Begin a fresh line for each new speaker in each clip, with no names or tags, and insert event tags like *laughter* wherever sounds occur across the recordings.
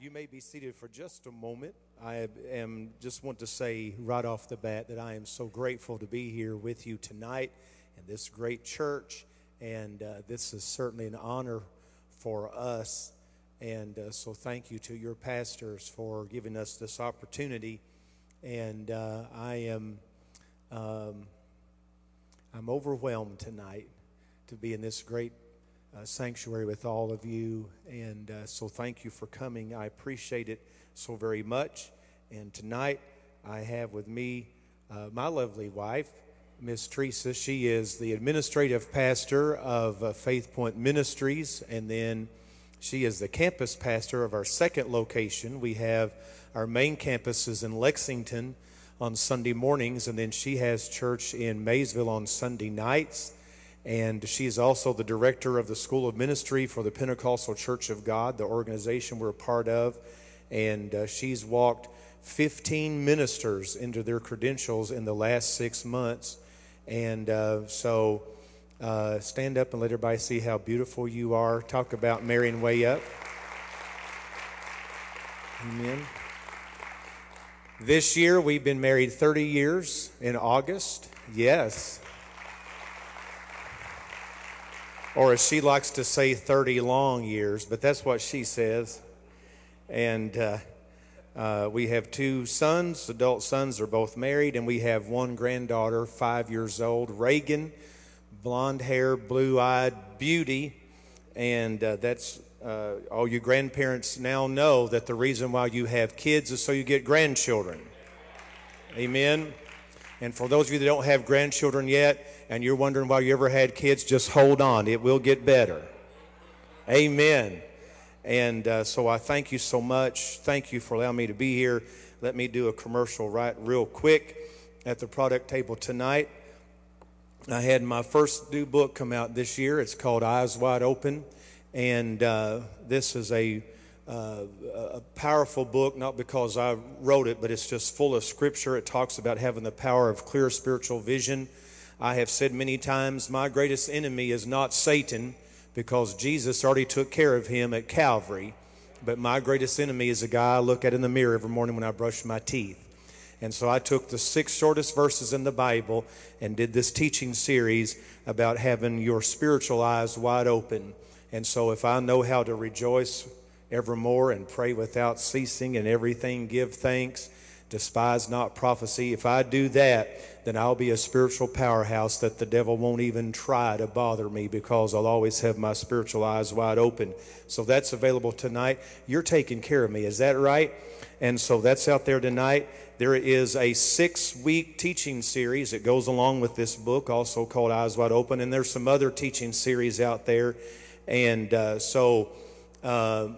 You may be seated for just a moment. I am just want to say right off the bat that I am so grateful to be here with you tonight in this great church, and uh, this is certainly an honor for us. And uh, so, thank you to your pastors for giving us this opportunity. And uh, I am um, I'm overwhelmed tonight to be in this great uh, sanctuary with all of you. And uh, so thank you for coming. I appreciate it so very much. And tonight I have with me uh, my lovely wife, Miss Teresa. She is the administrative pastor of uh, Faith Point Ministries, and then she is the campus pastor of our second location. We have our main campuses in Lexington on Sunday mornings, and then she has church in Maysville on Sunday nights and she is also the director of the School of Ministry for the Pentecostal Church of God, the organization we're a part of. And uh, she's walked 15 ministers into their credentials in the last six months. And uh, so uh, stand up and let everybody see how beautiful you are. Talk about marrying way up. Amen. This year we've been married 30 years in August. Yes. Or as she likes to say, 30 long years, but that's what she says. And uh, uh, we have two sons, adult sons are both married, and we have one granddaughter, five years old, Reagan, blonde hair, blue eyed beauty. And uh, that's uh, all you grandparents now know that the reason why you have kids is so you get grandchildren. Amen. And for those of you that don't have grandchildren yet, and you're wondering why you ever had kids, just hold on. It will get better. Amen. And uh, so I thank you so much. Thank you for allowing me to be here. Let me do a commercial right real quick at the product table tonight. I had my first new book come out this year. It's called Eyes Wide Open. And uh, this is a, a powerful book, not because I wrote it, but it's just full of scripture. It talks about having the power of clear spiritual vision I have said many times, my greatest enemy is not Satan because Jesus already took care of him at Calvary. But my greatest enemy is a guy I look at in the mirror every morning when I brush my teeth. And so I took the six shortest verses in the Bible and did this teaching series about having your spiritual eyes wide open. And so if I know how to rejoice evermore and pray without ceasing and everything give thanks, despise not prophecy. If I do that, then I'll be a spiritual powerhouse that the devil won't even try to bother me because I'll always have my spiritual eyes wide open. So that's available tonight. You're taking care of me, is that right? And so that's out there tonight. There is a six week teaching series that goes along with this book, also called Eyes Wide Open. And there's some other teaching series out there. And uh, so uh,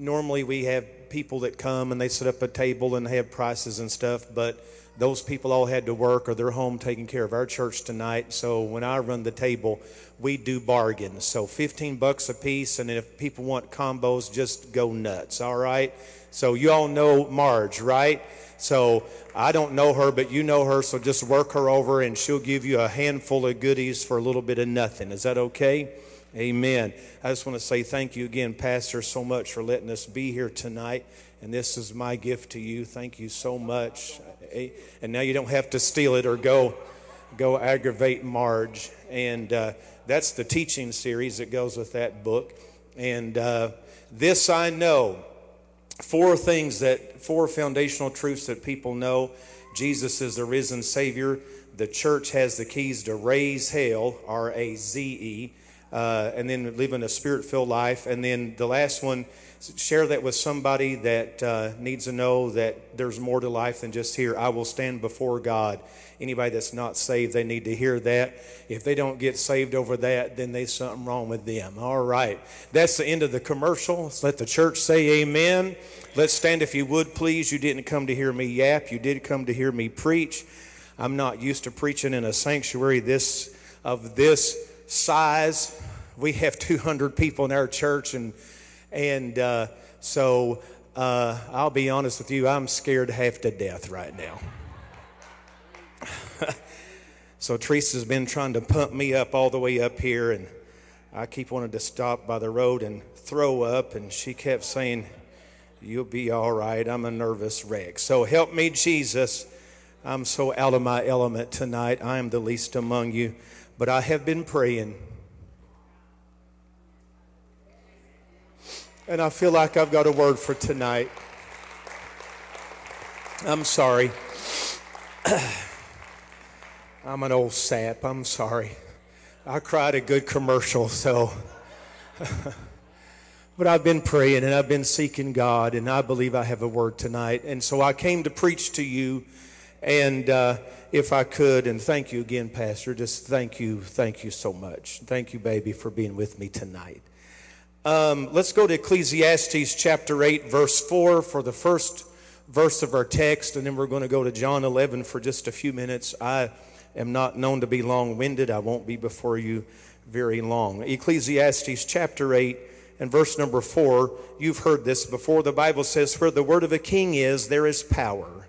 normally we have people that come and they set up a table and have prices and stuff, but those people all had to work or they're home taking care of our church tonight. So when I run the table, we do bargains. So 15 bucks a piece, and if people want combos, just go nuts. All right. So you all know Marge, right? So I don't know her, but you know her. So just work her over, and she'll give you a handful of goodies for a little bit of nothing. Is that okay? Amen. I just want to say thank you again, Pastor, so much for letting us be here tonight. And this is my gift to you. Thank you so much. And now you don't have to steal it or go go aggravate Marge. And uh, that's the teaching series that goes with that book. And uh, this I know four things that, four foundational truths that people know Jesus is the risen Savior. The church has the keys to raise hell, R A Z E uh, and then living a spirit filled life. And then the last one, share that with somebody that uh, needs to know that there's more to life than just here. I will stand before God. Anybody that's not saved, they need to hear that. If they don't get saved over that, then there's something wrong with them. All right. That's the end of the commercial. Let's let the church say amen. Let's stand if you would, please. You didn't come to hear me yap, you did come to hear me preach. I'm not used to preaching in a sanctuary this of this size. We have 200 people in our church, and and uh, so uh, I'll be honest with you, I'm scared half to death right now. *laughs* so Teresa's been trying to pump me up all the way up here, and I keep wanting to stop by the road and throw up, and she kept saying, You'll be all right. I'm a nervous wreck. So help me, Jesus. I'm so out of my element tonight. I am the least among you, but I have been praying. And I feel like I've got a word for tonight. I'm sorry. *clears throat* I'm an old sap. I'm sorry. I cried a good commercial, so. *laughs* But I've been praying and I've been seeking God, and I believe I have a word tonight. And so I came to preach to you. And uh, if I could, and thank you again, Pastor, just thank you, thank you so much. Thank you, baby, for being with me tonight. Um, let's go to Ecclesiastes chapter 8, verse 4 for the first verse of our text, and then we're going to go to John 11 for just a few minutes. I am not known to be long winded, I won't be before you very long. Ecclesiastes chapter 8 and verse number four, you've heard this before. The Bible says, Where the word of a king is, there is power.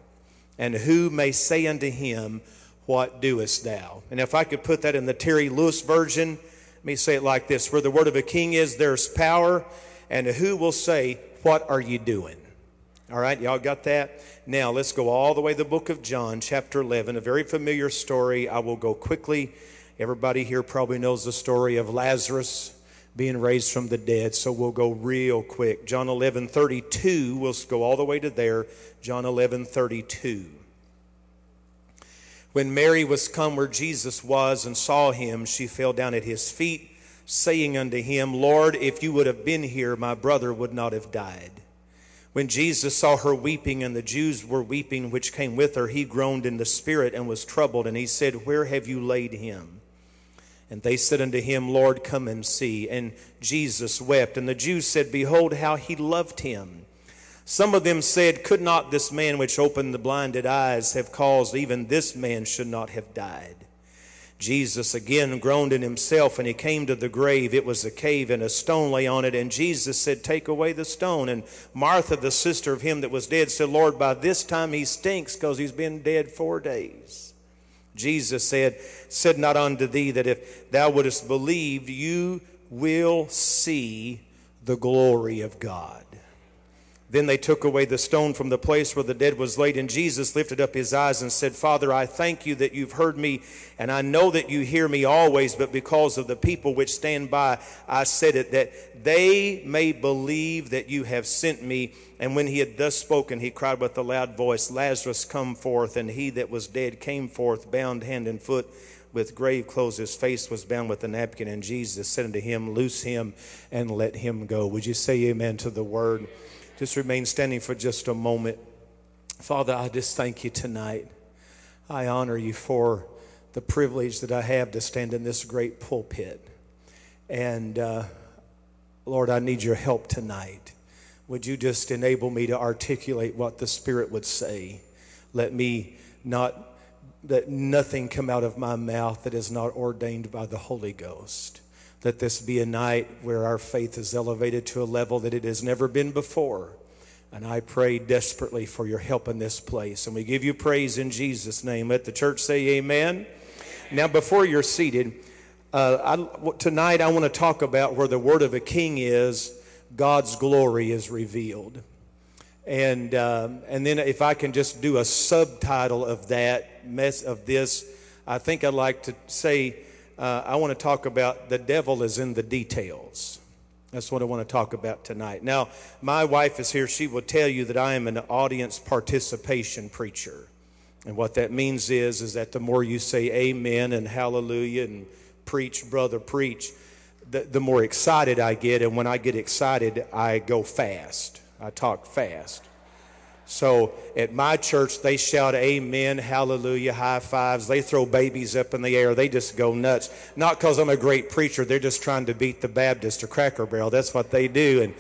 And who may say unto him, What doest thou? And if I could put that in the Terry Lewis version, let me say it like this Where the word of a king is, there's power. And who will say, What are you doing? All right, y'all got that? Now let's go all the way to the book of John, chapter 11, a very familiar story. I will go quickly. Everybody here probably knows the story of Lazarus being raised from the dead. So we'll go real quick. John 11 32, we'll go all the way to there. John 11 32. When Mary was come where Jesus was and saw him, she fell down at his feet, saying unto him, Lord, if you would have been here, my brother would not have died. When Jesus saw her weeping, and the Jews were weeping which came with her, he groaned in the spirit and was troubled, and he said, Where have you laid him? And they said unto him, Lord, come and see. And Jesus wept. And the Jews said, Behold, how he loved him. Some of them said, Could not this man which opened the blinded eyes have caused even this man should not have died? Jesus again groaned in himself, and he came to the grave. It was a cave, and a stone lay on it. And Jesus said, Take away the stone. And Martha, the sister of him that was dead, said, Lord, by this time he stinks, because he's been dead four days. Jesus said, Said not unto thee that if thou wouldst believe, you will see the glory of God. Then they took away the stone from the place where the dead was laid, and Jesus lifted up his eyes and said, Father, I thank you that you've heard me, and I know that you hear me always, but because of the people which stand by, I said it, that they may believe that you have sent me. And when he had thus spoken, he cried with a loud voice, Lazarus, come forth. And he that was dead came forth, bound hand and foot with grave clothes. His face was bound with a napkin. And Jesus said unto him, Loose him and let him go. Would you say amen to the word? Just remain standing for just a moment. Father, I just thank you tonight. I honor you for the privilege that I have to stand in this great pulpit. And uh, Lord, I need your help tonight. Would you just enable me to articulate what the Spirit would say? Let me not, let nothing come out of my mouth that is not ordained by the Holy Ghost. Let this be a night where our faith is elevated to a level that it has never been before. And I pray desperately for your help in this place. And we give you praise in Jesus' name. Let the church say amen. Now, before you're seated, uh, I, tonight I want to talk about where the word of a king is, God's glory is revealed. And, um, and then if I can just do a subtitle of that, mess of this, I think I'd like to say, uh, I want to talk about the devil is in the details. That's what I want to talk about tonight. Now, my wife is here. She will tell you that I am an audience participation preacher. And what that means is, is that the more you say amen and hallelujah and preach, brother, preach, the, the more excited I get. And when I get excited, I go fast. I talk fast. So at my church, they shout amen, hallelujah, high fives. They throw babies up in the air. They just go nuts. Not because I'm a great preacher. They're just trying to beat the Baptist or Cracker Barrel. That's what they do. And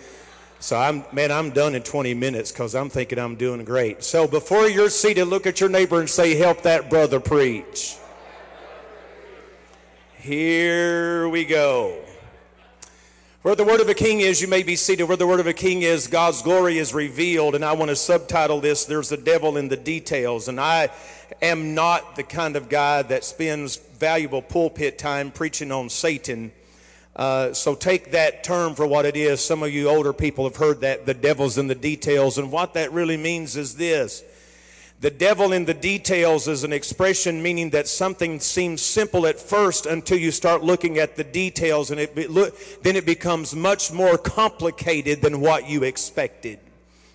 so I'm, man, I'm done in 20 minutes because I'm thinking I'm doing great. So before you're seated, look at your neighbor and say, help that brother preach. Here we go. Where the word of a king is, you may be seated. Where the word of a king is, God's glory is revealed. And I want to subtitle this, There's a Devil in the Details. And I am not the kind of guy that spends valuable pulpit time preaching on Satan. Uh, so take that term for what it is. Some of you older people have heard that the devil's in the details. And what that really means is this the devil in the details is an expression meaning that something seems simple at first until you start looking at the details and it be, look, then it becomes much more complicated than what you expected.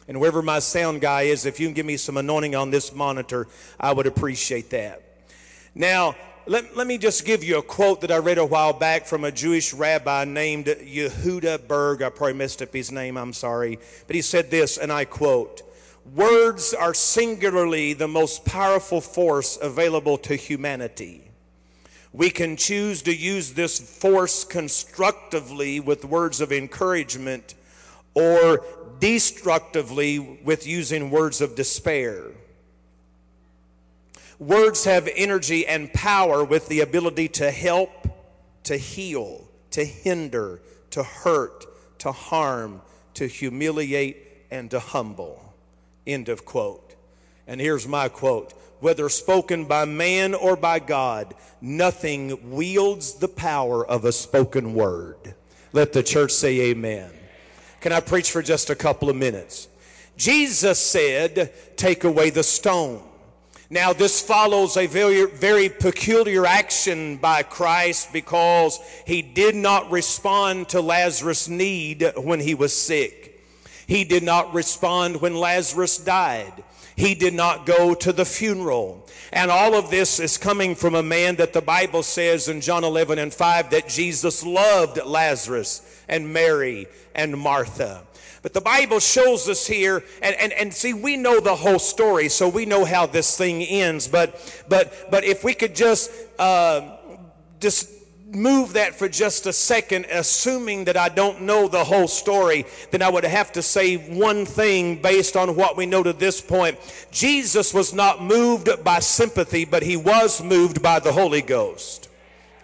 And wherever my sound guy is, if you can give me some anointing on this monitor, I would appreciate that. Now, let, let me just give you a quote that I read a while back from a Jewish rabbi named Yehuda Berg. I probably messed up his name, I'm sorry. But he said this, and I quote Words are singularly the most powerful force available to humanity. We can choose to use this force constructively with words of encouragement or destructively with using words of despair. Words have energy and power with the ability to help, to heal, to hinder, to hurt, to harm, to humiliate, and to humble. End of quote. And here's my quote whether spoken by man or by God, nothing wields the power of a spoken word. Let the church say amen. Can I preach for just a couple of minutes? Jesus said, Take away the stone. Now, this follows a very, very peculiar action by Christ because he did not respond to Lazarus' need when he was sick. He did not respond when Lazarus died. He did not go to the funeral. And all of this is coming from a man that the Bible says in John 11 and 5 that Jesus loved Lazarus and Mary and Martha. But the Bible shows us here, and, and, and see, we know the whole story, so we know how this thing ends. But, but, but if we could just, uh, just move that for just a second, assuming that I don't know the whole story, then I would have to say one thing based on what we know to this point. Jesus was not moved by sympathy, but he was moved by the Holy Ghost.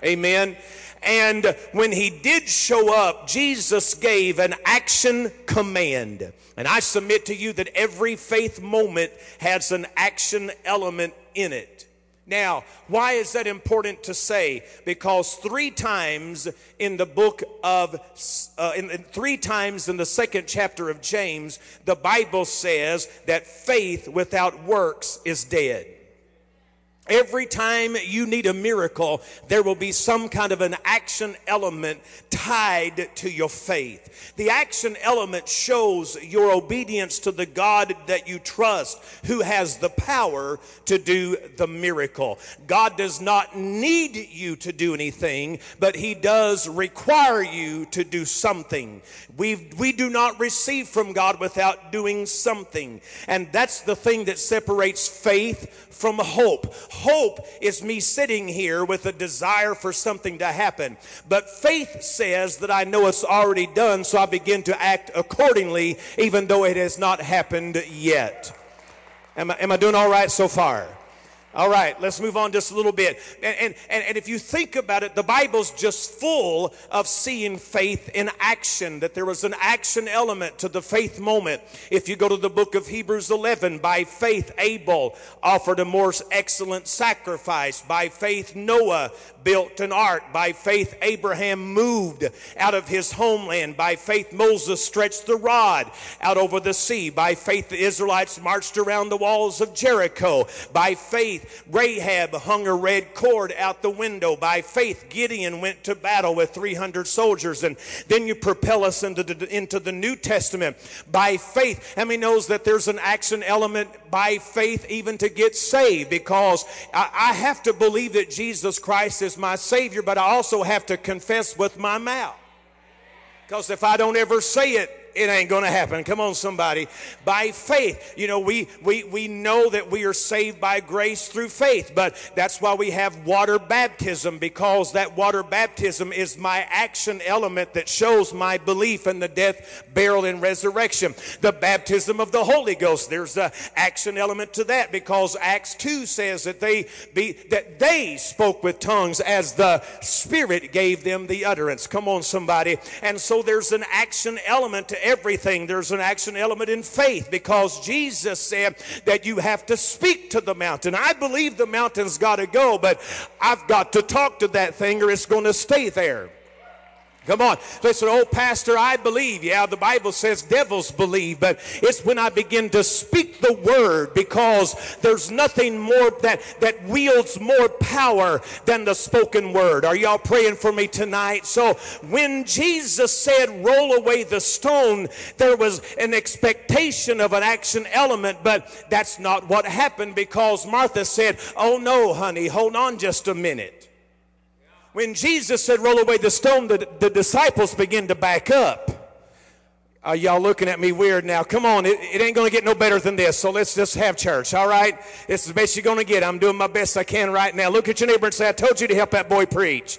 Amen. And when he did show up, Jesus gave an action command. And I submit to you that every faith moment has an action element in it. Now, why is that important to say? Because three times in the book of, uh, in, in, three times in the second chapter of James, the Bible says that faith without works is dead. Every time you need a miracle, there will be some kind of an action element tied to your faith. The action element shows your obedience to the God that you trust, who has the power to do the miracle. God does not need you to do anything, but He does require you to do something. we we do not receive from God without doing something. And that's the thing that separates faith from hope. Hope is me sitting here with a desire for something to happen. But faith says that I know it's already done, so I begin to act accordingly, even though it has not happened yet. Am I, am I doing all right so far? All right, let's move on just a little bit. And, and, and if you think about it, the Bible's just full of seeing faith in action, that there was an action element to the faith moment. If you go to the book of Hebrews 11, by faith, Abel offered a more excellent sacrifice. By faith, Noah built an ark. By faith, Abraham moved out of his homeland. By faith, Moses stretched the rod out over the sea. By faith, the Israelites marched around the walls of Jericho. By faith, faith, Rahab hung a red cord out the window. By faith, Gideon went to battle with 300 soldiers. And then you propel us into the, into the New Testament. By faith, and many knows that there's an action element by faith even to get saved? Because I, I have to believe that Jesus Christ is my Savior, but I also have to confess with my mouth. Because if I don't ever say it, it ain't going to happen. Come on, somebody. By faith, you know, we, we, we know that we are saved by grace through faith, but that's why we have water baptism because that water baptism is my action element that shows my belief in the death, burial, and resurrection. The baptism of the Holy Ghost, there's an action element to that because Acts 2 says that they be, that they spoke with tongues as the Spirit gave them the utterance. Come on, somebody. And so there's an action element to everything, there's an action element in faith because Jesus said that you have to speak to the mountain. I believe the mountain's got to go, but I've got to talk to that thing or it's going to stay there. Come on. Listen, oh, Pastor, I believe. Yeah, the Bible says devils believe, but it's when I begin to speak the word because there's nothing more that, that wields more power than the spoken word. Are y'all praying for me tonight? So when Jesus said, roll away the stone, there was an expectation of an action element, but that's not what happened because Martha said, oh no, honey, hold on just a minute. When Jesus said, roll away the stone, the, the disciples begin to back up. Are y'all looking at me weird now? Come on, it, it ain't going to get no better than this. So let's just have church, all right? This is the best you're going to get. I'm doing my best I can right now. Look at your neighbor and say, I told you to help that boy preach.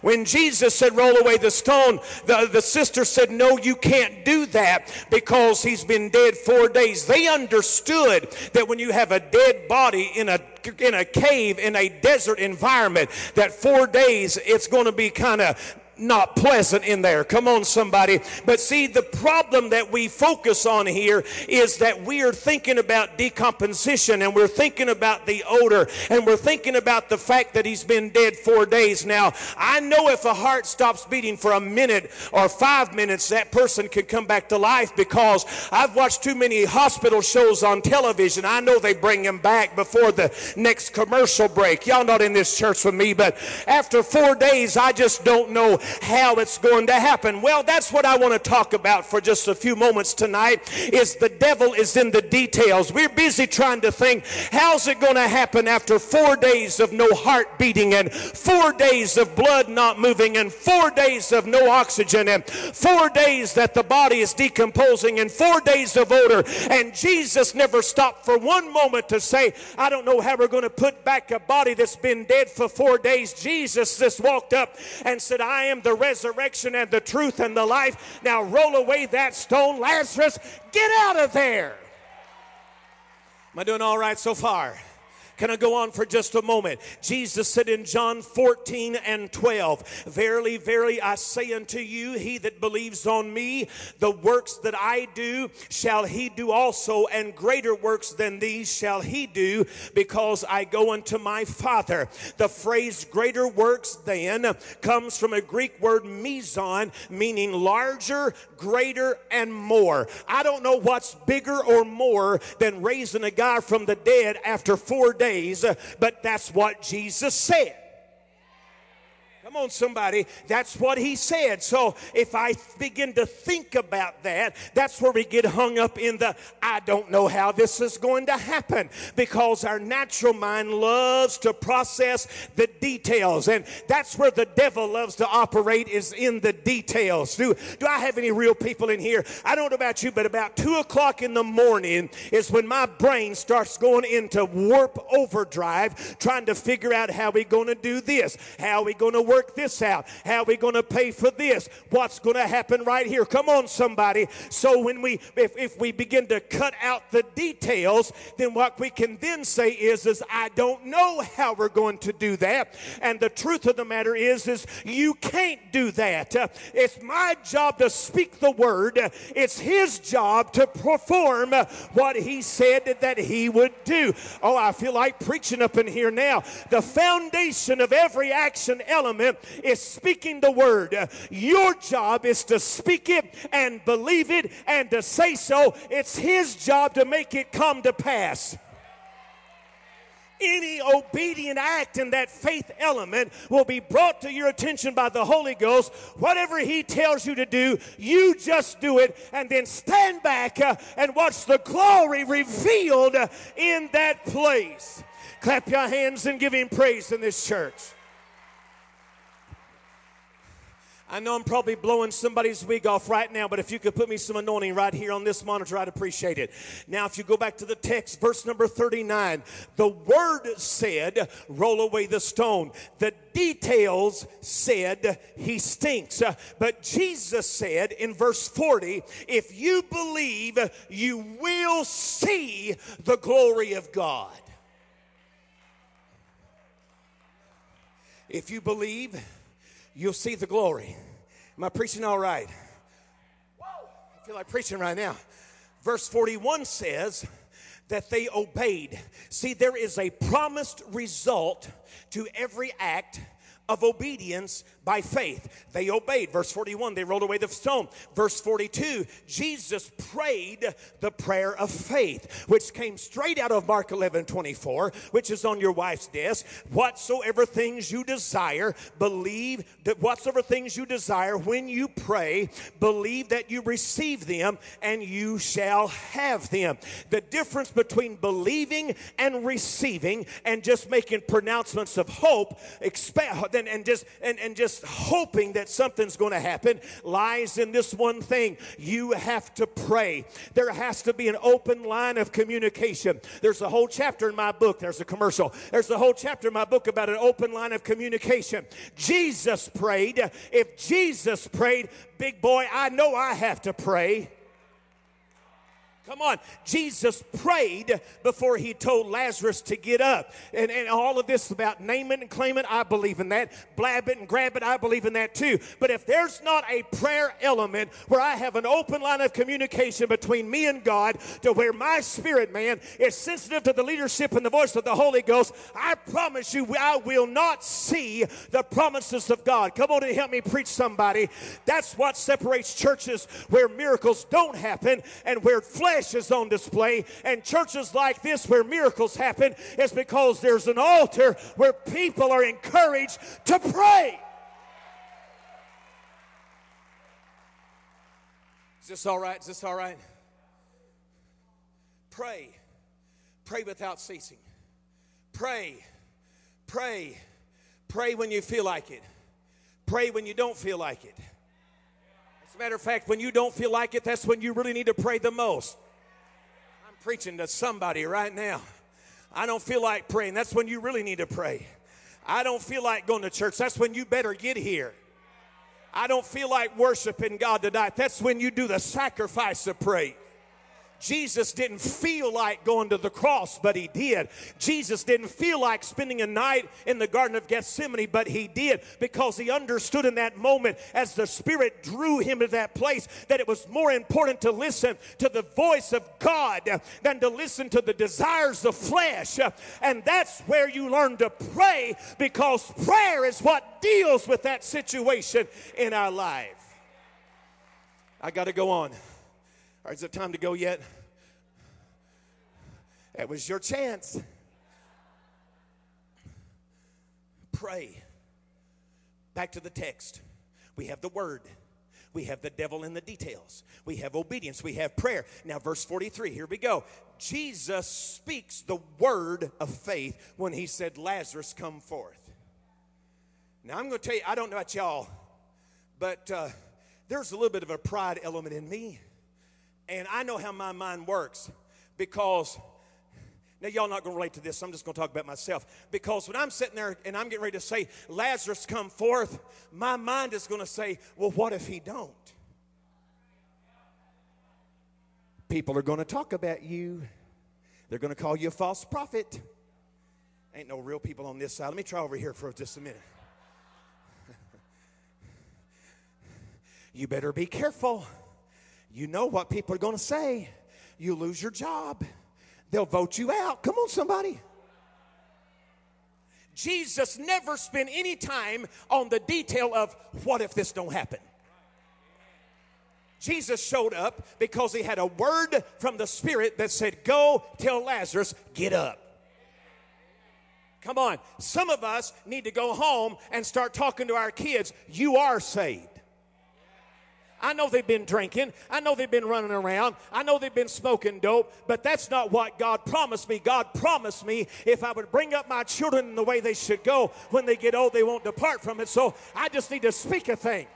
When Jesus said, roll away the stone, the, the sister said, no, you can't do that because he's been dead four days. They understood that when you have a dead body in a in a cave in a desert environment that four days it's going to be kind of not pleasant in there. Come on, somebody. But see, the problem that we focus on here is that we are thinking about decomposition and we're thinking about the odor and we're thinking about the fact that he's been dead four days. Now, I know if a heart stops beating for a minute or five minutes, that person could come back to life because I've watched too many hospital shows on television. I know they bring him back before the next commercial break. Y'all not in this church with me, but after four days, I just don't know how it's going to happen. Well, that's what I want to talk about for just a few moments tonight is the devil is in the details. We're busy trying to think, how's it going to happen after four days of no heart beating and four days of blood not moving and four days of no oxygen and four days that the body is decomposing and four days of odor. And Jesus never stopped for one moment to say, I don't know how we're going to put back a body that's been dead for four days. Jesus just walked up and said, I am the resurrection and the truth and the life. Now roll away that stone. Lazarus, get out of there. Am I doing all right so far? Can I go on for just a moment? Jesus said in John 14 and 12, Verily, verily, I say unto you, he that believes on me, the works that I do shall he do also, and greater works than these shall he do, because I go unto my Father. The phrase greater works than comes from a Greek word meson, meaning larger, greater, and more. I don't know what's bigger or more than raising a guy from the dead after four days, but that's what Jesus said. Come on, somebody. That's what he said. So if I begin to think about that, that's where we get hung up in the I don't know how this is going to happen because our natural mind loves to process the details. And that's where the devil loves to operate is in the details. Do, do I have any real people in here? I don't know about you, but about two o'clock in the morning is when my brain starts going into warp overdrive, trying to figure out how we're going to do this, how we're going to work work this out. How are we going to pay for this? What's going to happen right here? Come on, somebody. So when we, if, if we begin to cut out the details, then what we can then say is, is I don't know how we're going to do that. And the truth of the matter is, is you can't do that. It's my job to speak the word. It's his job to perform what he said that he would do. Oh, I feel like preaching up in here now. The foundation of every action element is speaking the word. Your job is to speak it and believe it and to say so. It's His job to make it come to pass any obedient act in that faith element will be brought to your attention by the Holy Ghost. Whatever He tells you to do, you just do it and then stand back uh, and watch the glory revealed uh, in that place. Clap your hands and give Him praise in this church. I know I'm probably blowing somebody's wig off right now, but if you could put me some anointing right here on this monitor, I'd appreciate it. Now, if you go back to the text, verse number 39, the word said, roll away the stone. The details said, he stinks. But Jesus said in verse 40, if you believe, you will see the glory of God. If you believe, you'll see the glory. Am I preaching all right? I feel like preaching right now. Verse 41 says that they obeyed. See, there is a promised result to every act
of obedience by faith. They obeyed. Verse 41, they rolled away the stone. Verse 42, Jesus prayed the prayer of faith, which came straight out of Mark 11 24, which is on your wife's desk. Whatsoever things you desire, believe that whatsoever things you desire, when you pray, believe that you receive them and you shall have them. The difference between believing and receiving and just making pronouncements of hope expect, and, and just and, and just hoping that something's going to happen lies in this one thing. You have to pray. There has to be an open line of communication. There's a whole chapter in my book. There's a commercial. There's a whole chapter in my book about an open line of communication. Jesus prayed. If Jesus prayed, big boy, I know I have to pray. Come on. Jesus prayed before he told Lazarus to get up. And, and all of this about name it and claim it, I believe in that. Blab it and grab it, I believe in that too. But if there's not a prayer element where I have an open line of communication between me and God to where my spirit man is sensitive to the leadership and the voice of the Holy Ghost, I promise you, I will not see the promises of God. Come on and help me preach somebody. That's what separates churches where miracles don't happen and where flesh flesh is on display. And churches like this, where miracles happen, is because there's an altar where people are encouraged to pray. Is this all right? Is this all right? Pray. Pray without ceasing. Pray. Pray. Pray when you feel like it. Pray when you don't feel like it. As a matter of fact, when you don't feel like it, that's when you really need to pray the most preaching to somebody right now. I don't feel like praying. That's when you really need to pray. I don't feel like going to church. That's when you better get here. I don't feel like worshiping God tonight. That's when you do the sacrifice of praise. Jesus didn't feel like going to the cross, but he did. Jesus didn't feel like spending a night in the Garden of Gethsemane, but he did because he understood in that moment as the Spirit drew him to that place that it was more important to listen to the voice of God than to listen to the desires of flesh. And that's where you learn to pray because prayer is what deals with that situation in our life. I got to go on. Is it time to go yet? That was your chance. Pray. Back to the text. We have the word. We have the devil in the details. We have obedience. We have prayer. Now, verse 43, here we go. Jesus speaks the word of faith when he said, Lazarus, come forth. Now, I'm going to tell you, I don't know about y'all, but uh, there's a little bit of a pride element in me. And I know how my mind works because now, y'all not going to relate to this, I'm just going to talk about myself. Because when I'm sitting there and I'm getting ready to say, Lazarus, come forth, my mind is going to say, well, what if he don't? People are going to talk about you. They're going to call you a false prophet. Ain't no real people on this side. Let me try over here for just a minute. *laughs* you better be careful. You know what people are going to say. You lose your job. They'll vote you out. Come on, somebody. Jesus never spent any time on the detail of what if this don't happen. Jesus showed up because he had a word from the Spirit that said, Go tell Lazarus, get up. Come on. Some of us need to go home and start talking to our kids. You are saved. I know they've been drinking. I know they've been running around. I know they've been smoking dope, but that's not what God promised me. God promised me if I would bring up my children in the way they should go, when they get old, they won't depart from it. So I just need to speak a thing.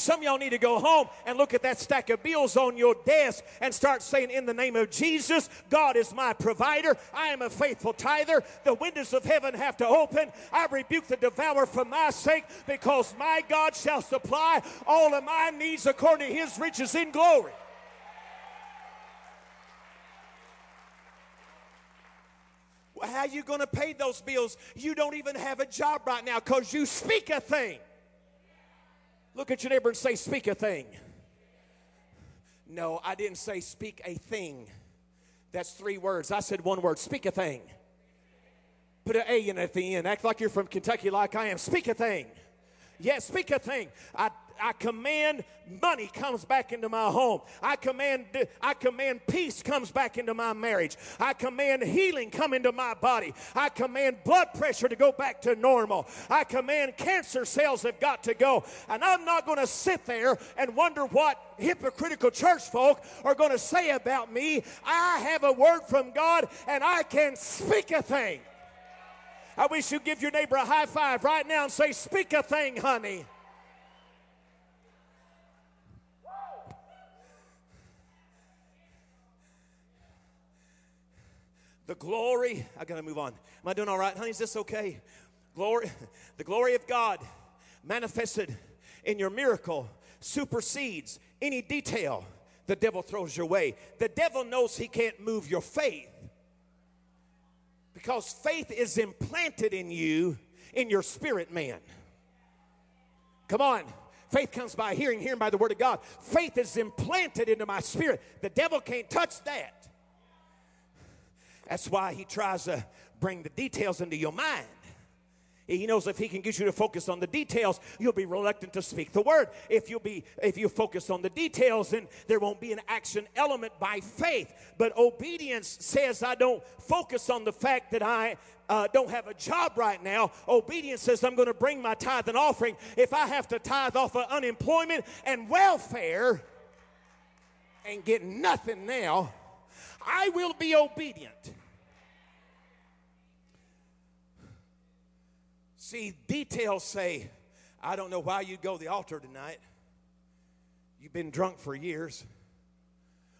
Some y'all need to go home and look at that stack of bills on your desk and start saying, In the name of Jesus, God is my provider. I am a faithful tither. The windows of heaven have to open. I rebuke the devourer for my sake because my God shall supply all of my needs according to his riches in glory. How are you going to pay those bills? You don't even have a job right now because you speak a thing. Look at your neighbor and say, Speak a thing. No, I didn't say speak a thing. That's three words. I said one word speak a thing. Put an A in at the end. Act like you're from Kentucky, like I am. Speak a thing. Yes, speak a thing. I, I command money comes back into my home. I command I command peace comes back into my marriage. I command healing come into my body. I command blood pressure to go back to normal. I command cancer cells have got to go. And I'm not going to sit there and wonder what hypocritical church folk are going to say about me. I have a word from God and I can speak a thing. I wish you'd give your neighbor a high five right now and say, Speak a thing, honey. The glory, I gotta move on. Am I doing all right, honey? Is this okay? Glory, *laughs* the glory of God manifested in your miracle supersedes any detail the devil throws your way. The devil knows he can't move your faith because faith is implanted in you in your spirit man. Come on. Faith comes by hearing, hearing by the word of God. Faith is implanted into my spirit. The devil can't touch that. That's why he tries to bring the details into your mind. He knows if he can get you to focus on the details, you'll be reluctant to speak the word. If you'll be if you focus on the details, then there won't be an action element by faith. But obedience says I don't focus on the fact that I uh, don't have a job right now. Obedience says I'm going to bring my tithe and offering. If I have to tithe off of unemployment and welfare and get nothing now, I will be obedient. See, details say, I don't know why you go to the altar tonight. You've been drunk for years.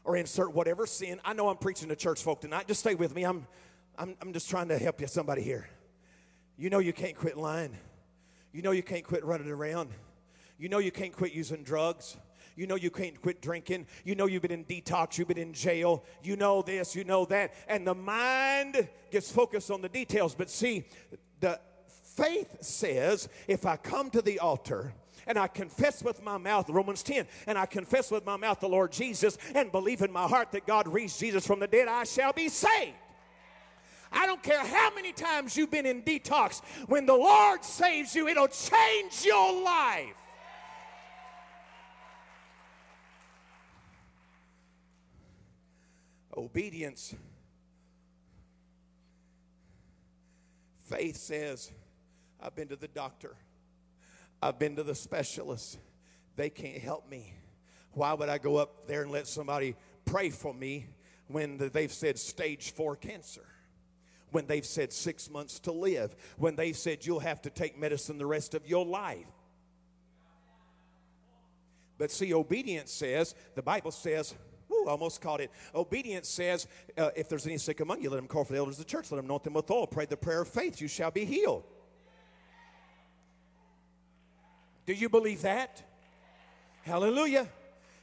Or insert whatever sin. I know I'm preaching to church folk tonight. Just stay with me. I'm, I'm, I'm just trying to help you, somebody here. You know you can't quit lying. You know you can't quit running around. You know you can't quit using drugs. You know you can't quit drinking. You know you've been in detox. You've been in jail. You know this. You know that. And the mind gets focused on the details. But see, the faith says if I come to the altar, and I confess with my mouth, Romans 10, and I confess with my mouth the Lord Jesus and believe in my heart that God raised Jesus from the dead, I shall be saved. I don't care how many times you've been in detox. When the Lord saves you, it'll change your life. Obedience. Faith says, I've been to the doctor. I've been to the specialist. They can't help me. Why would I go up there and let somebody pray for me when they've said stage four cancer? When they've said six months to live? When they've said you'll have to take medicine the rest of your life? But see, obedience says, the Bible says, Ooh, almost caught it. Obedience says, uh, if there's any sick among you, let them call for the elders of the church. Let them anoint them with oil. Pray the prayer of faith. You shall be healed. Do you believe that? Hallelujah.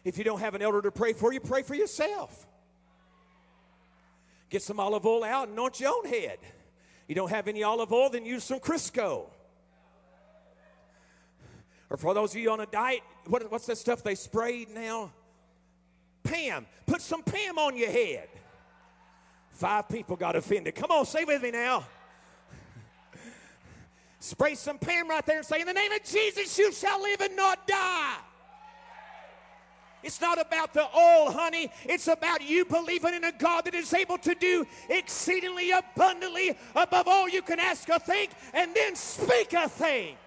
If you don't have an elder to pray for you, pray for yourself. Get some olive oil out and anoint your own head. You don't have any olive oil, then use some Crisco. Or for those of you on a diet, what, what's that stuff they sprayed now? Pam. Put some Pam on your head. Five people got offended. Come on, say with me now. Spray some Pam right there and say, In the name of Jesus, you shall live and not die. It's not about the oil, honey. It's about you believing in a God that is able to do exceedingly abundantly above all you can ask or think, and then speak a thing.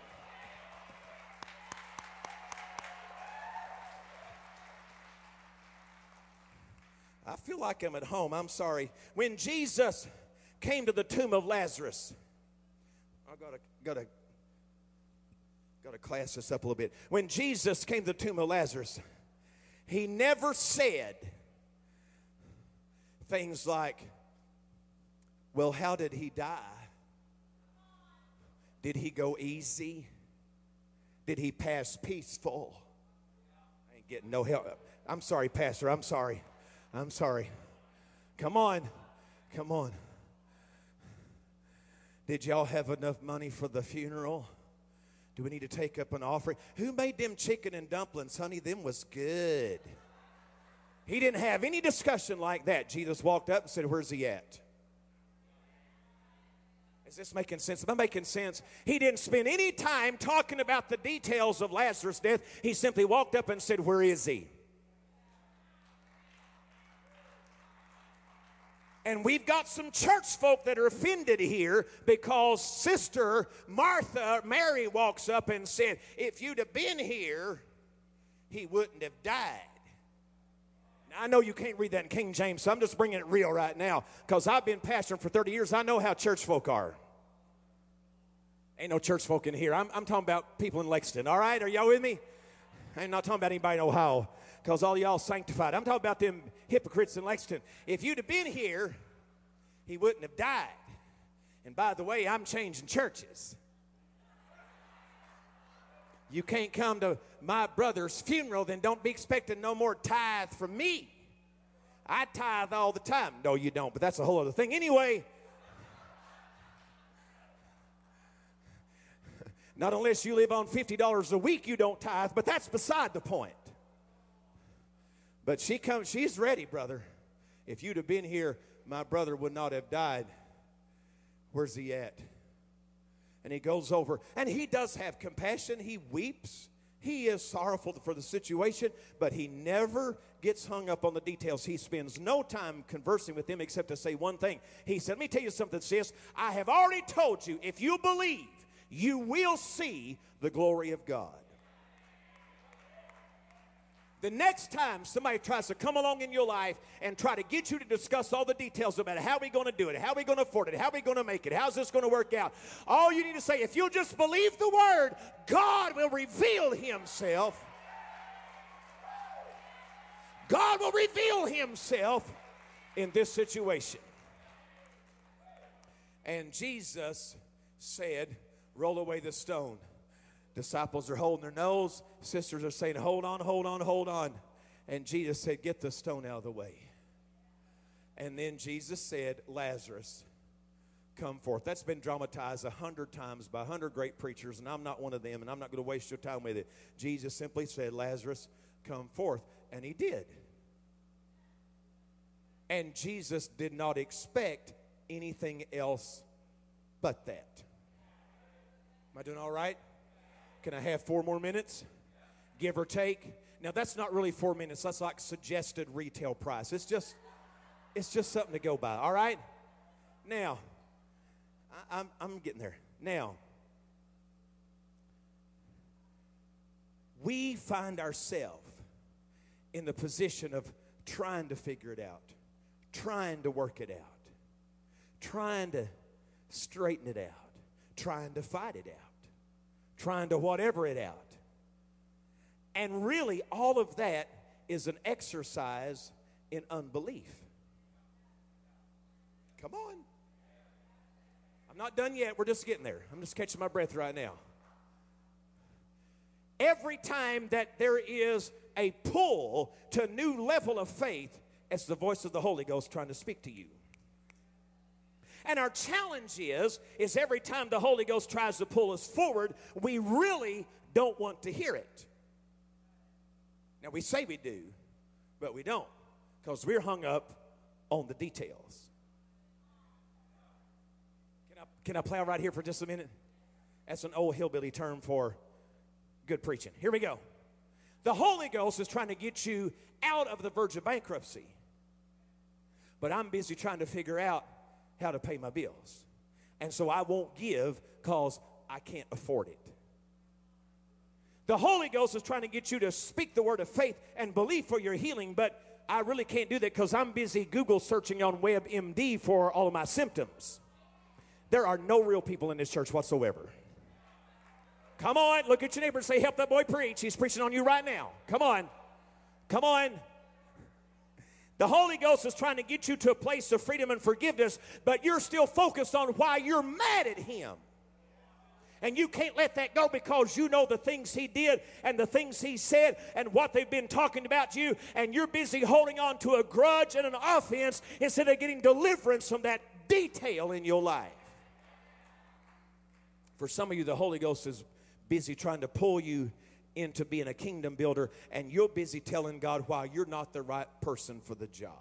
I feel like I'm at home. I'm sorry. When Jesus came to the tomb of Lazarus, got to got to got to class this up a little bit. When Jesus came to the tomb of Lazarus, he never said things like, "Well, how did he die? Did he go easy? Did he pass peaceful?" I ain't getting no help. I'm sorry, Pastor. I'm sorry. I'm sorry. Come on. Come on. Did y'all have enough money for the funeral? Do we need to take up an offering? Who made them chicken and dumplings, honey? Them was good. He didn't have any discussion like that. Jesus walked up and said, Where's he at? Is this making sense? Am I making sense? He didn't spend any time talking about the details of Lazarus' death. He simply walked up and said, Where is he? And we've got some church folk that are offended here because Sister Martha, Mary, walks up and said, If you'd have been here, he wouldn't have died. Now, I know you can't read that in King James, so I'm just bringing it real right now because I've been pastoring for 30 years. I know how church folk are. Ain't no church folk in here. I'm, I'm talking about people in Lexington, all right? Are y'all with me? I'm not talking about anybody in Ohio because all y'all sanctified. I'm talking about them hypocrites in Lexington. If you'd have been here, he wouldn't have died. And by the way, I'm changing churches. You can't come to my brother's funeral, then don't be expecting no more tithe from me. I tithe all the time. No, you don't, but that's a whole other thing. Anyway, not unless you live on $50 a week, you don't tithe, but that's beside the point. But she comes, she's ready, brother. If you'd have been here, my brother would not have died. Where's he at? And he goes over, and he does have compassion. He weeps. He is sorrowful for the situation, but he never gets hung up on the details. He spends no time conversing with them except to say one thing. He said, Let me tell you something, sis. I have already told you, if you believe, you will see the glory of God. The next time somebody tries to come along in your life and try to get you to discuss all the details about it, how are we going to do it? How are we going to afford it? How are we going to make it? How's this going to work out? All you need to say, if you'll just believe the word, God will reveal himself. God will reveal himself in this situation. And Jesus said, Roll away the stone. Disciples are holding their nose. Sisters are saying, Hold on, hold on, hold on. And Jesus said, Get the stone out of the way. And then Jesus said, Lazarus, come forth. That's been dramatized a hundred times by a hundred great preachers, and I'm not one of them, and I'm not going to waste your time with it. Jesus simply said, Lazarus, come forth. And he did. And Jesus did not expect anything else but that. Am I doing all right? Can I have four more minutes? Give or take. Now that's not really four minutes. That's like suggested retail price. It's just, it's just something to go by. All right. Now, I, I'm I'm getting there. Now, we find ourselves in the position of trying to figure it out, trying to work it out, trying to straighten it out, trying to fight it out trying to whatever it out. And really, all of that is an exercise in unbelief. Come on. I'm not done yet. We're just getting there. I'm just catching my breath right now. Every time that there is a pull to a new level of faith, it's the voice of the Holy Ghost trying to speak to you. And our challenge is, is every time the Holy Ghost tries to pull us forward, we really don't want to hear it. Now we say we do, but we don't, because we're hung up on the details. Can I, can I plow right here for just a minute? That's an old hillbilly term for good preaching. Here we go. The Holy Ghost is trying to get you out of the verge of bankruptcy. But I'm busy trying to figure out how to pay my bills. And so I won't give because I can't afford it. The Holy Ghost is trying to get you to speak the word of faith and believe for your healing, but I really can't do that because I'm busy Google searching on WebMD for all of my symptoms. There are no real people in this church whatsoever. Come on, look at your neighbor and say, Help that boy preach. He's preaching on you right now. Come on. Come on. The Holy Ghost is trying to get you to a place of freedom and forgiveness, but you're still focused on why you're mad at Him. And you can't let that go because you know the things He did and the things He said and what they've been talking about you, and you're busy holding on to a grudge and an offense instead of getting deliverance from that detail in your life. For some of you, the Holy Ghost is busy trying to pull you into being a kingdom builder, and you're busy telling God why you're not the right person for the job.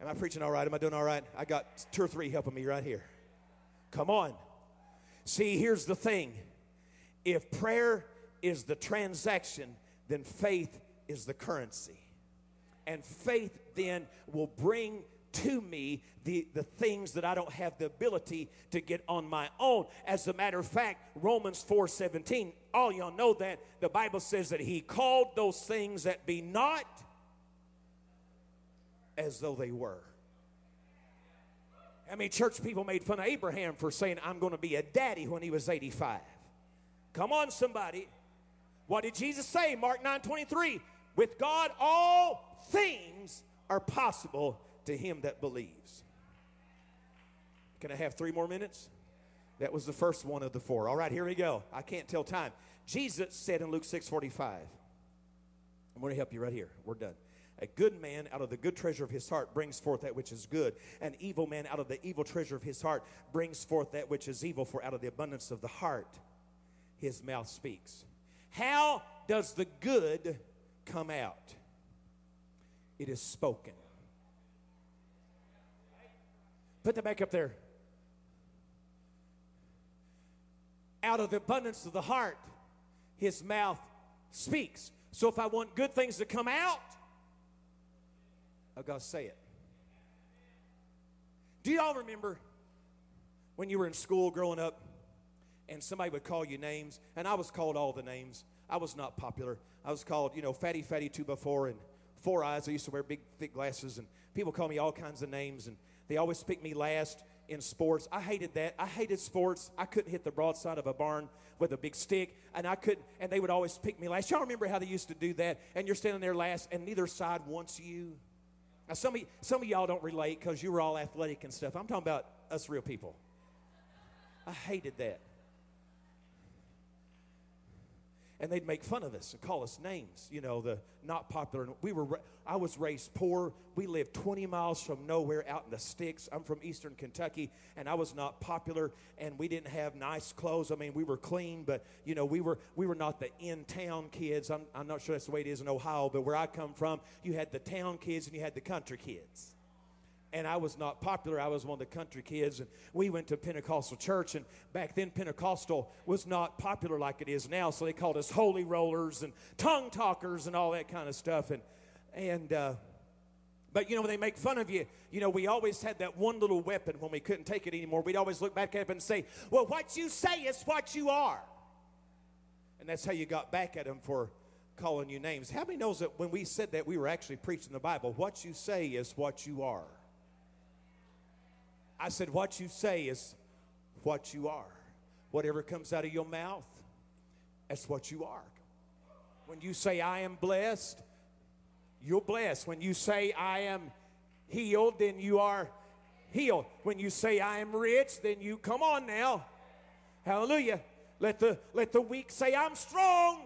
Am I preaching all right? Am I doing all right? I got two or three helping me right here. Come on. See, here's the thing if prayer is the transaction, then faith is the currency. And faith then will bring to me the, the things that I don't have the ability to get on my own. As a matter of fact, Romans 4 17, all y'all know that the Bible says that he called those things that be not as though they were. I mean, church people made fun of Abraham for saying, I'm going to be a daddy when he was 85. Come on, somebody. What did Jesus say? Mark 9 23. With God, all things are possible to him that believes. Can I have three more minutes? That was the first one of the four. All right, here we go. I can't tell time. Jesus said in Luke 6 45, I'm going to help you right here. We're done. A good man out of the good treasure of his heart brings forth that which is good. An evil man out of the evil treasure of his heart brings forth that which is evil, for out of the abundance of the heart his mouth speaks. How does the good come out? It is spoken. Put that back up there. Out of the abundance of the heart, his mouth speaks. So if I want good things to come out, I've got to say it. Do y'all remember when you were in school growing up and somebody would call you names? And I was called all the names. I was not popular. I was called, you know, Fatty Fatty Two by Four and Four Eyes. I used to wear big, thick glasses, and people call me all kinds of names, and they always pick me last in sports. I hated that. I hated sports. I couldn't hit the broadside of a barn with a big stick, and I couldn't, and they would always pick me last. Y'all remember how they used to do that? And you're standing there last, and neither side wants you. Now, some of, some of y'all don't relate because you were all athletic and stuff. I'm talking about us real people. I hated that. And they'd make fun of us and call us names, you know, the not popular. We were, I was raised poor. We lived 20 miles from nowhere out in the sticks. I'm from eastern Kentucky, and I was not popular, and we didn't have nice clothes. I mean, we were clean, but, you know, we were, we were not the in town kids. I'm, I'm not sure that's the way it is in Ohio, but where I come from, you had the town kids and you had the country kids and I was not popular. I was one of the country kids, and we went to Pentecostal church. And back then, Pentecostal was not popular like it is now, so they called us holy rollers and tongue talkers and all that kind of stuff. And and uh, but you know, when they make fun of you, you know, we always had that one little weapon when we couldn't take it anymore. We'd always look back at it and say, "Well, what you say is what you are," and that's how you got back at them for calling you names. How many knows that when we said that, we were actually preaching the Bible? What you say is what you are. I said, What you say is what you are. Whatever comes out of your mouth, that's what you are. When you say, I am blessed, you're blessed. When you say, I am healed, then you are healed. When you say, I am rich, then you, come on now. Hallelujah. Let the, let the weak say, I'm strong.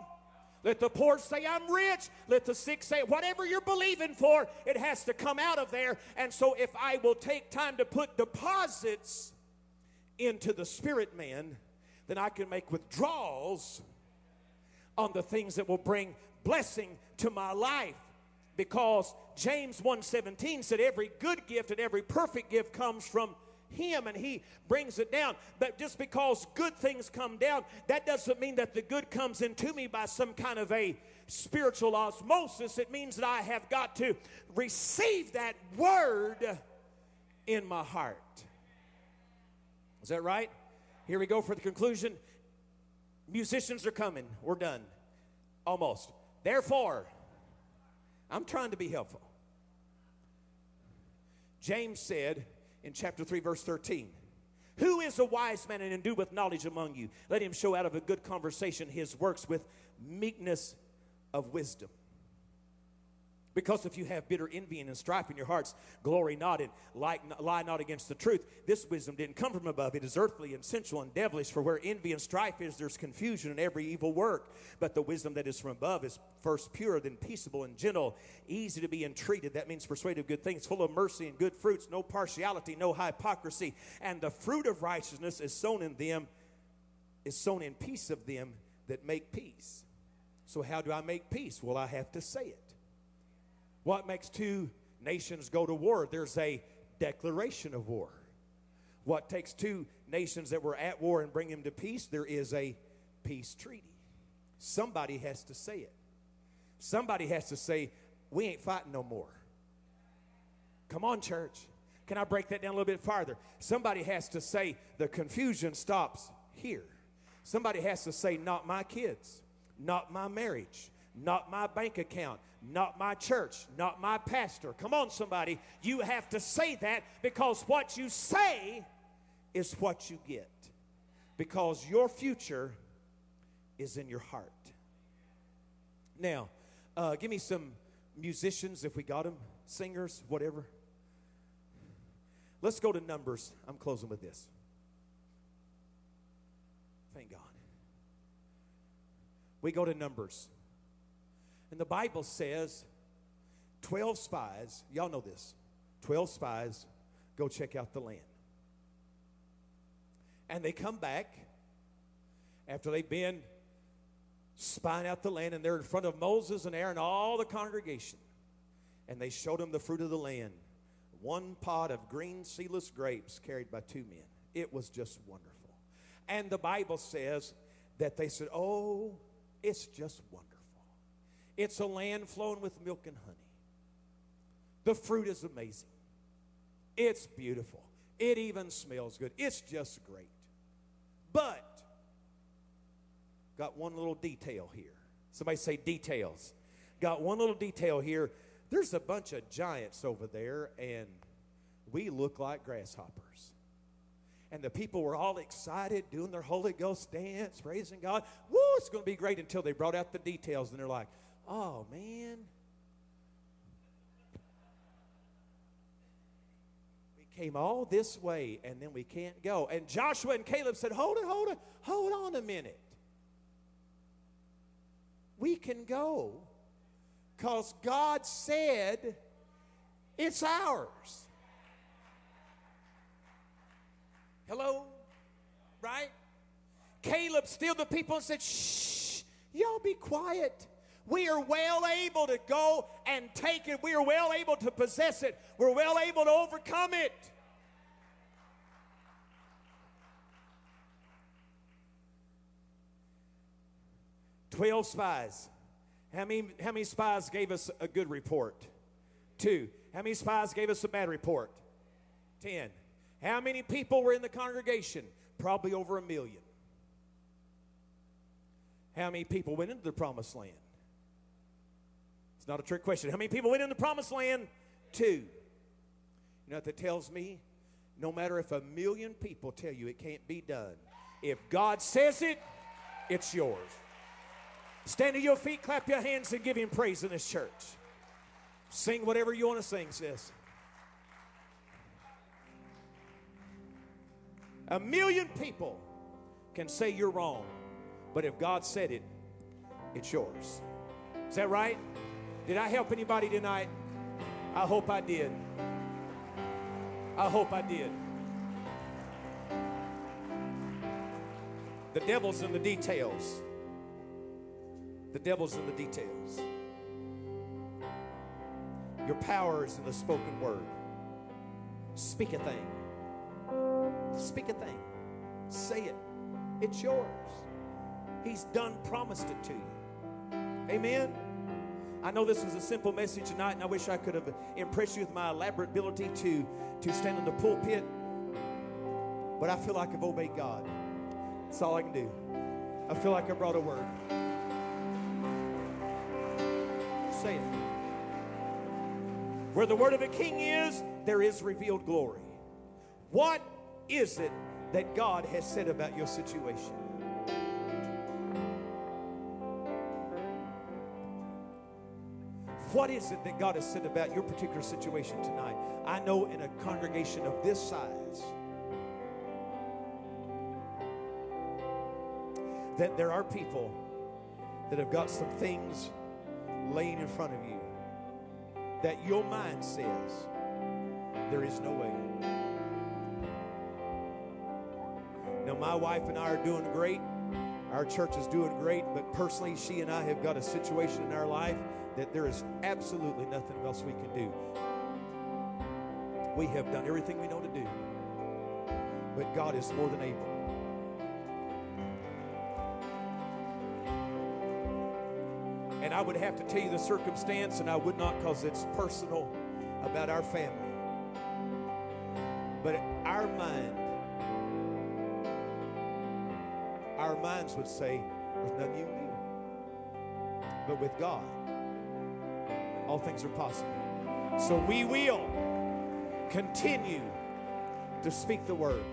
Let the poor say, I'm rich. Let the sick say, whatever you're believing for, it has to come out of there. And so, if I will take time to put deposits into the spirit man, then I can make withdrawals on the things that will bring blessing to my life because James 1:17 said every good gift and every perfect gift comes from him and He brings it down. But just because good things come down, that doesn't mean that the good comes into me by some kind of a spiritual osmosis. It means that I have got to receive that word in my heart. Is that right? Here we go for the conclusion. Musicians are coming. We're done. Almost. Therefore, I'm trying to be helpful. James said, in chapter 3, verse 13. Who is a wise man and endued with knowledge among you? Let him show out of a good conversation his works with meekness of wisdom. Because if you have bitter envy and strife in your hearts, glory not and lie, lie not against the truth. This wisdom didn't come from above. It is earthly and sensual and devilish. For where envy and strife is, there's confusion and every evil work. But the wisdom that is from above is first pure, then peaceable and gentle, easy to be entreated. That means persuaded of good things, full of mercy and good fruits, no partiality, no hypocrisy. And the fruit of righteousness is sown in them, is sown in peace of them that make peace. So, how do I make peace? Well, I have to say it. What makes two nations go to war? There's a declaration of war. What takes two nations that were at war and bring them to peace? There is a peace treaty. Somebody has to say it. Somebody has to say, We ain't fighting no more. Come on, church. Can I break that down a little bit farther? Somebody has to say, The confusion stops here. Somebody has to say, Not my kids, not my marriage, not my bank account, not my church, not my pastor. Come on, somebody. You have to say that because what you say is what you get. Because your future is in your heart. Now, uh, give me some musicians if we got them, singers, whatever. Let's go to Numbers. I'm closing with this. Thank God. We go to Numbers. And the Bible says 12 spies, y'all know this, 12 spies go check out the land. And they come back after they've been spying out the land, and they're in front of Moses and Aaron, all the congregation. And they showed them the fruit of the land one pot of green seedless grapes carried by two men. It was just wonderful. And the Bible says that they said, Oh, it's just wonderful. It's a land flowing with milk and honey. The fruit is amazing. It's beautiful. It even smells good. It's just great. But, got one little detail here. Somebody say details. Got one little detail here. There's a bunch of giants over there, and we look like grasshoppers. And the people were all excited, doing their Holy Ghost dance, praising God. Woo, it's going to be great until they brought out the details, and they're like, oh, man. We came all this way, and then we can't go. And Joshua and Caleb said, hold it, hold it, hold on a minute. We can go because God said it's ours. Hello? Right? Caleb stilled the people and said, Shh, y'all be quiet. We are well able to go and take it. We are well able to possess it. We're well able to overcome it. Twelve spies. How many, how many spies gave us a good report? Two. How many spies gave us a bad report? Ten. How many people were in the congregation? Probably over a million. How many people went into the promised land? Not a trick question. How many people went in the promised land? Two. You know what that tells me? No matter if a million people tell you it can't be done, if God says it, it's yours. Stand to your feet, clap your hands, and give Him praise in this church. Sing whatever you want to sing, sis. A million people can say you're wrong, but if God said it, it's yours. Is that right? Did I help anybody tonight? I hope I did. I hope I did. The devil's in the details. The devil's in the details. Your power is in the spoken word. Speak a thing. Speak a thing. Say it. It's yours. He's done promised it to you. Amen. I know this was a simple message tonight, and I wish I could have impressed you with my elaborate ability to, to stand in the pulpit. But I feel like I've obeyed God. That's all I can do. I feel like I brought a word. Say it. Where the word of a king is, there is revealed glory. What is it that God has said about your situation? What is it that God has said about your particular situation tonight? I know in a congregation of this size that there are people that have got some things laying in front of you that your mind says there is no way. Now, my wife and I are doing great. Our church is doing great, but personally, she and I have got a situation in our life that there is absolutely nothing else we can do. We have done everything we know to do. but God is more than able. And I would have to tell you the circumstance, and I would not because it's personal about our family. But our mind, our minds would say, There's nothing you can do. But with God, all things are possible. So we will continue to speak the word.